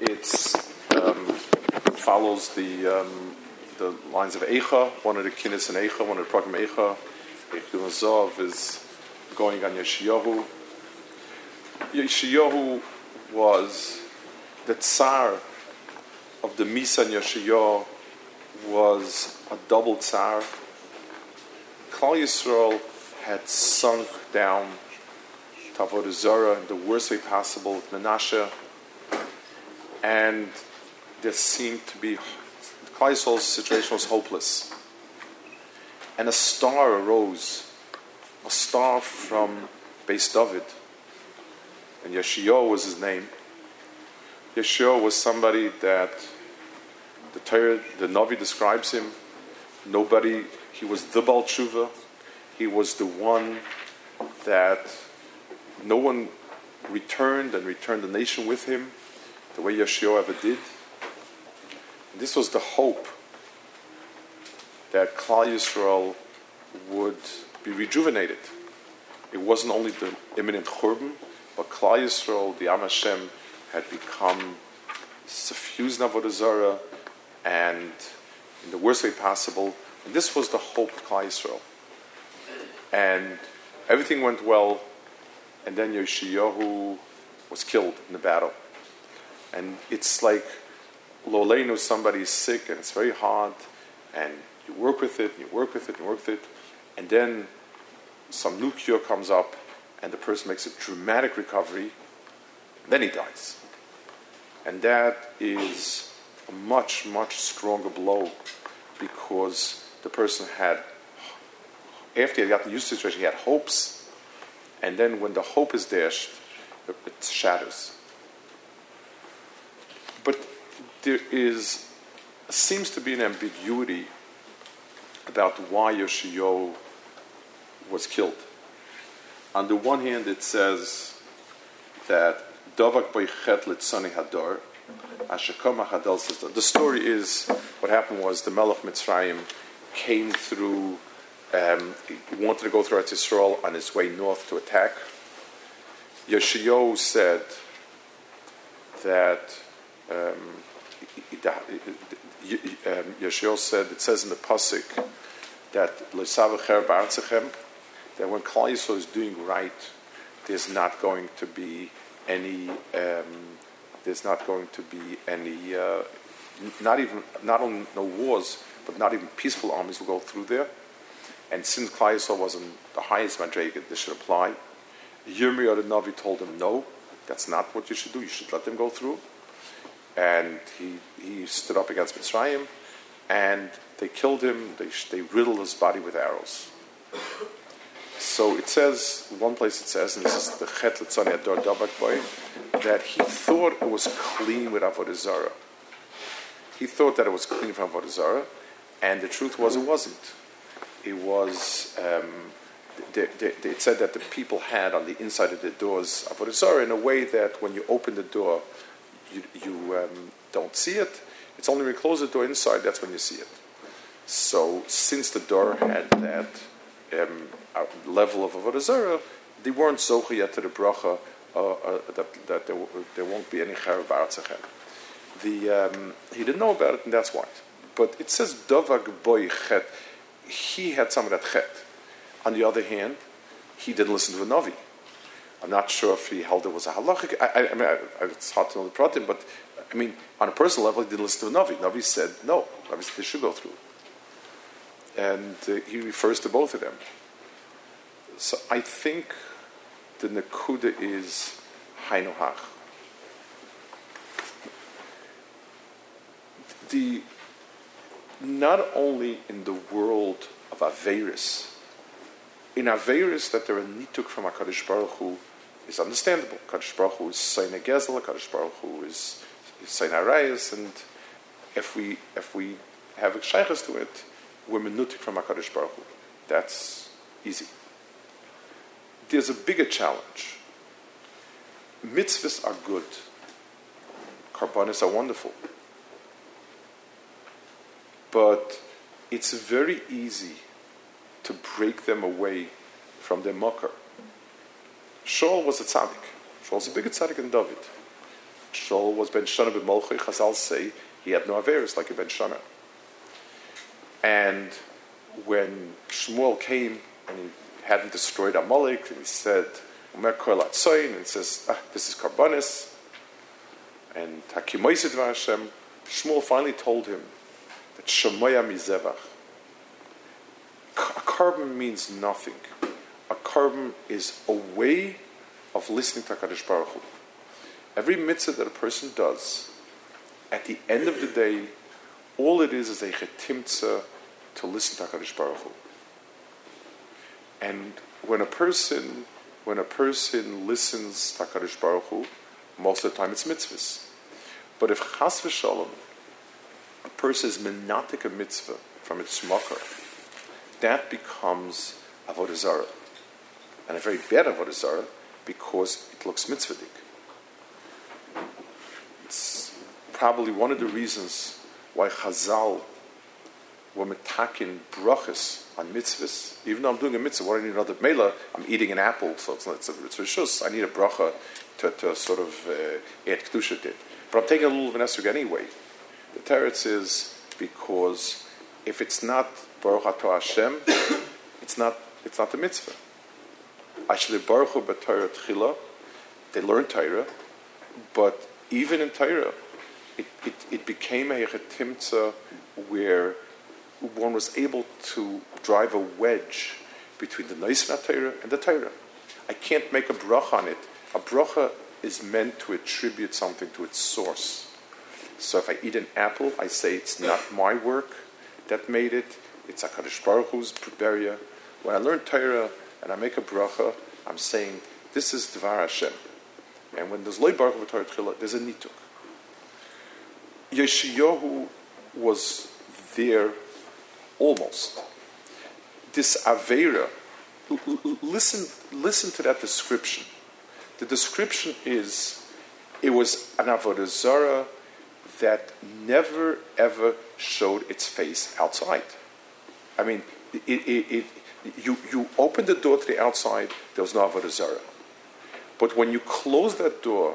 it's um, follows the um, the lines of Eicha, one of the Kinnis and Eicha, one of the program Eicha. Zov is going on Yoshiyahu. Yoshiyahu was the Tsar of the Misa and was a double Tsar. Klal Yisrael had sunk down to Avodah in the worst way possible with Menashe, and there seemed to be Klal Yisrael's situation was hopeless. And a star arose, a star from Beis David, and Yeshua was his name. Yeshua was somebody that the Torah, the Navi describes him. Nobody, he was the Baal Tshuva. He was the one that no one returned and returned the nation with him the way Yeshua ever did. And this was the hope that Klal Yisrael would be rejuvenated. It wasn't only the imminent Churban, but Klal Yisrael, the Am Hashem, had become suffused in Zarah and in the worst way possible. And this was the hope of Klal Yisrael. And everything went well, and then Yoshiyahu was killed in the battle. And it's like Lolenu, somebody's sick and it's very hard, and you work with it, and you work with it, and work with it, and then some new cure comes up, and the person makes a dramatic recovery, then he dies. And that is a much, much stronger blow because the person had, after he got the used to the situation, he had hopes, and then when the hope is dashed, it shatters. But there is, seems to be an ambiguity about why Yoshio was killed. On the one hand, it says that Dovak Boichet Litzani Hador, Ashakoma Hadel the story is what happened was the Melech Mitzrayim came through, um, wanted to go through Eretz on his way north to attack. Yoshio said that um, Yoshio said, it says in the Pasuk that that when Klal Yisrael is doing right, there's not going to be any. Um, there's not going to be any. Uh, not even not only no wars, but not even peaceful armies will go through there. And since Klal Yisrael wasn't the highest madriga, this should apply. Yirmiyah the Navi told him, no, that's not what you should do. You should let them go through. And he, he stood up against Mitzrayim, and they killed him. They, they riddled his body with arrows. So it says, one place it says, and this is the Chet Litzani Ador Dabak Boy, that he thought it was clean with Avodah Zarah. He thought that it was clean from Avodah Zarah, and the truth was it wasn't. It was, um, they, they, they, it said that the people had on the inside of the doors Avodah Zarah in a way that when you open the door, you, you um, don't see it. It's only when you close the door inside, that's when you see it. So since the door had that um, level of Avodah Zarah, they weren't zocha yet to the bracha uh, uh, that, that there, there, won't be any charav ba'artzachem. The um, he didn't know about it, and that's why. But it says davag boy chet. He had some of that chet. On the other hand, he didn't listen to a navi. I'm not sure if he held it was a halachic. I, I, I mean, I, it's hard to know the pratim, but I mean, on a personal level, he didn't listen to navi. Navi said no. Navi said they should go through, and uh, he refers to both of them. So I think the Nakuda is Hainohach. The not only in the world of Averis, in Averis that there are nituk from HaKadosh Baruch Hu is understandable. HaKadosh Baruch Hu is Sayin Gezel, HaKadosh Baruch Hu is, is Arayas, and if we, if we have a to it, we're menutik from HaKadosh Baruch Hu. That's easy there's a bigger challenge. Mitzvahs are good. Karbanis are wonderful. But it's very easy to break them away from their mocker. Shaul was a tzaddik. Shaul's a bigger tzaddik than David. Shaul was Ben Shana b'Molchei. Chazal say he had no averis like a Ben Shana. And when Shmuel came and he hadn't destroyed Amalek, and he said, Atzoin, and says, ah, this is Karbanis, and Hakimoisid Hashem, Shmuel finally told him that Shemoya Mizevach. Carbon means nothing. A carbon is a way of listening to HaKadosh Baruch Hu. Every mitzvah that a person does, at the end of the day, all it is is a chetimtza to listen to HaKadosh Baruch Hu. And when a person, when a person listens to HaKadosh Baruch Hu, most of the time it's mitzvahs. But if chas v'shalom, a person is menatik a mitzvah from its shmakar, that becomes avodah zarah, and a very bad avodah zarah because it looks mitzvahdik. It's probably one of the reasons why Chazal were metakin brachas on mitzvahs. Even though I'm doing a mitzvah, what do I need another mela, I'm eating an apple, so it's, not it's, it's rishus. I need a bracha to, to sort of uh, add kedusha to it. But I'm taking a little of an anyway. The teretz is because if it's not Baruch Atah Hashem, it's not it's not the mitzvah. Actually, Baruch Hu Tchila, they learn Torah, but even in Torah, it, it, it became a chetimtza where one was able to drive a wedge between the Naisna Torah and the Torah. I can't make a bracha on it. A bracha is meant to attribute something to its source. So if I eat an apple, I say it's not my work that made it. It's HaKadosh Baruch Hu's beria. When I learn Torah and I make a bracha, I'm saying, this is Dvar Hashem. And when there's Loi Baruch Hu Torah there's a nituk. Yoshiyahu was there almost. This Avera, listen, listen to that description. The description is it was an Avodah Zarah that never ever showed its face outside. I mean, it, it, it, you, you opened the door to the outside, there was no Avodah. But when you closed that door,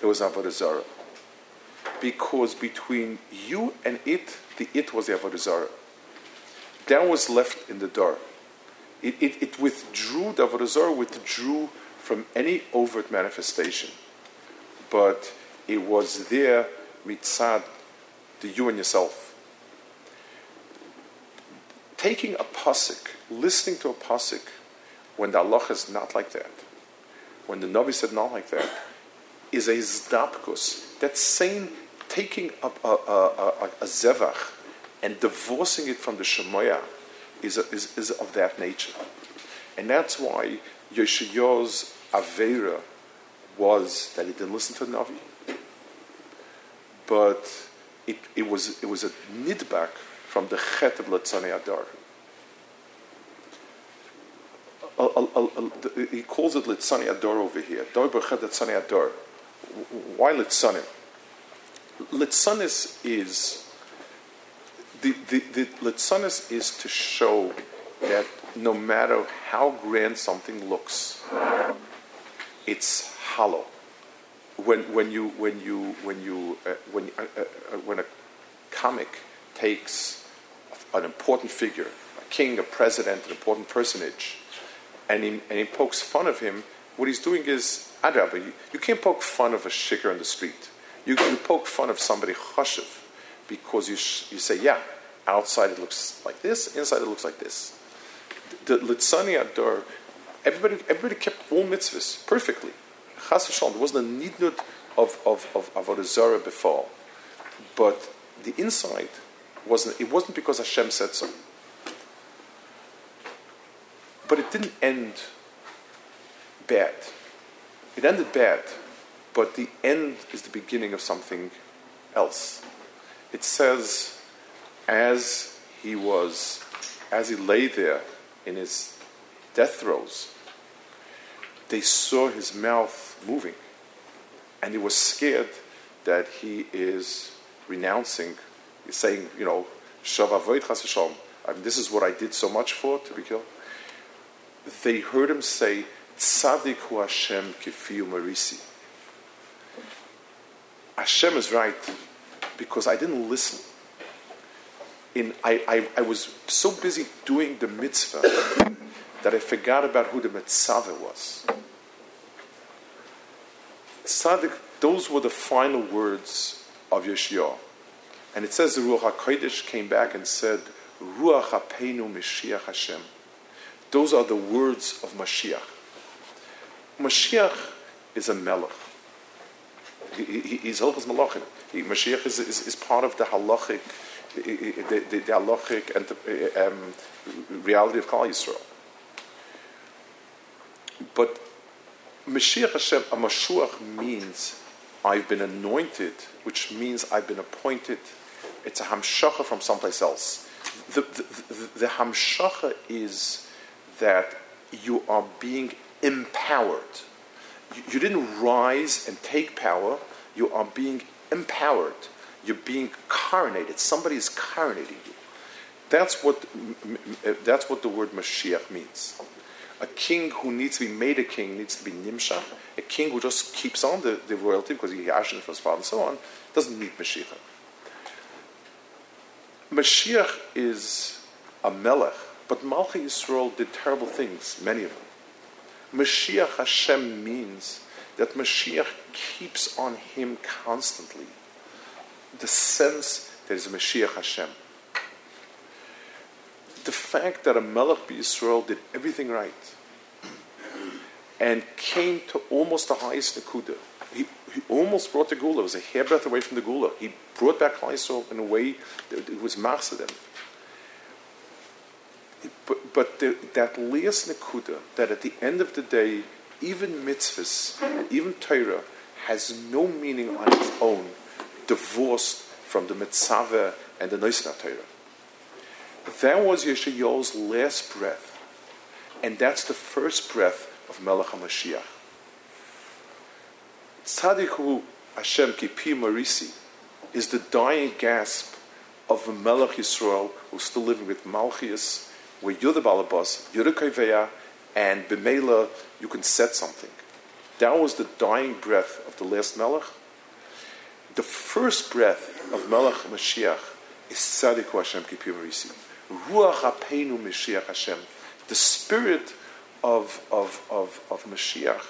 there was Avodah Zarah. Because between you and it, the it was the Avodah Zarah. That was left in the door. It, it, it withdrew, the Avodah withdrew from any overt manifestation. But it was there, mitzad, to you and yourself. Taking a pasuk, listening to a pasuk, when the Allah is not like that, when the Navi said not like that, is a zdapkus. That saying, taking a, a, a, a, zevach and divorcing it from the shemoya is, is, is of that nature. And that's why Yeshaya's Avera was that he didn't listen to the Navi, but it, it, was, it was a nidbak from the Chet of Latzane Adar. he calls it Litzani Ador over here. Litzani Ador. Why Litzanim? Litzanis is the, the, the Litzanis is to show that no matter how grand something looks, it's hollow. When, when you when you when you uh, when uh, uh, uh when a comic takes an important figure, a king, a president, an important personage, and he, and he pokes fun of him, what he's doing is, adrabah, you, you can't poke fun of a shikr in the street. You, you poke fun of somebody chashiv because you, sh- you say, yeah, outside it looks like this, inside it looks like this. The Litzani Ador, everybody, everybody kept all mitzvahs perfectly. Chas v'shalom, there wasn't a nidnut of, of, of Avodah Zarah before. But the inside wasn't, it wasn't because Hashem said so. But it didn't end bad. It ended bad, but the end is the beginning of something else. It says, as he was, as he lay there in his death throes, they saw his mouth moving, and he was scared that he is renouncing, saying, you know, I mean, this is what I did so much for to be killed they heard him say, Tzadik hu Hashem kifiu marisi. Hashem is right because I didn't listen. In, I, I, I was so busy doing the mitzvah that I forgot about who the mitzvah was. Those were the final words of Yeshua. And it says the Ruach HaKodesh came back and said, Ruach HaPeinu Mashiach Hashem. Those are the words of Mashiach. Mashiach is a melech. He, he, he's Hilchas Malachim. Mashiach is, is, is, part of the halachic, the, the, the halachic and the, um, reality of Klal Yisrael. But Mashiach Hashem, a Mashuach means I've been anointed, which means I've been appointed. It's a hamshacha from someplace else. The, the, the, the hamshacha is that you are being empowered. You, you didn't rise and take power, you are being empowered. You're being coronated. Somebody is coronating you. That's what, that's what the word Mashiach means. A king who needs to be made a king needs to be nimshach. A king who just keeps on the, the royalty because he has from his father and so on doesn't need Mashiach. Mashiach is a melech, but Malchi Yisrael did terrible things, many of them. Mashiach Hashem means that Mashiach keeps on him constantly. The sense that is Mashiach Hashem. The fact that a Melech Israel did everything right and came to almost the highest Nakuda. He, he almost brought the Gula. It was a hairbreadth away from the Gula. He brought back Yisrael in a way that it was Masadim. But, but the, that last Nakuda, that at the end of the day, even mitzvahs even Torah has no meaning on its own, divorced from the mitzvah and the Noisna Torah. That was Yoshiyahu's last breath, and that's the first breath of Melech HaMashiach. Tzadiku Hashem Kipi Marisi is the dying gasp of Melech Yisrael who's still living with Malchias, where you're the Balabas, you're the and Bimela, you can set something. That was the dying breath of the last Melech. The first breath of Melech Mashiach is Tzadiku Hashem Kipi Marisi. Ruach HaPeinu Mashiach Hashem. The spirit of, of, of, of Mashiach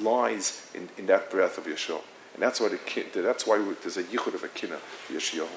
lies in, in that breath of Yeshua. And that's why, the, that's why there's a yichud of a kina Yeshua.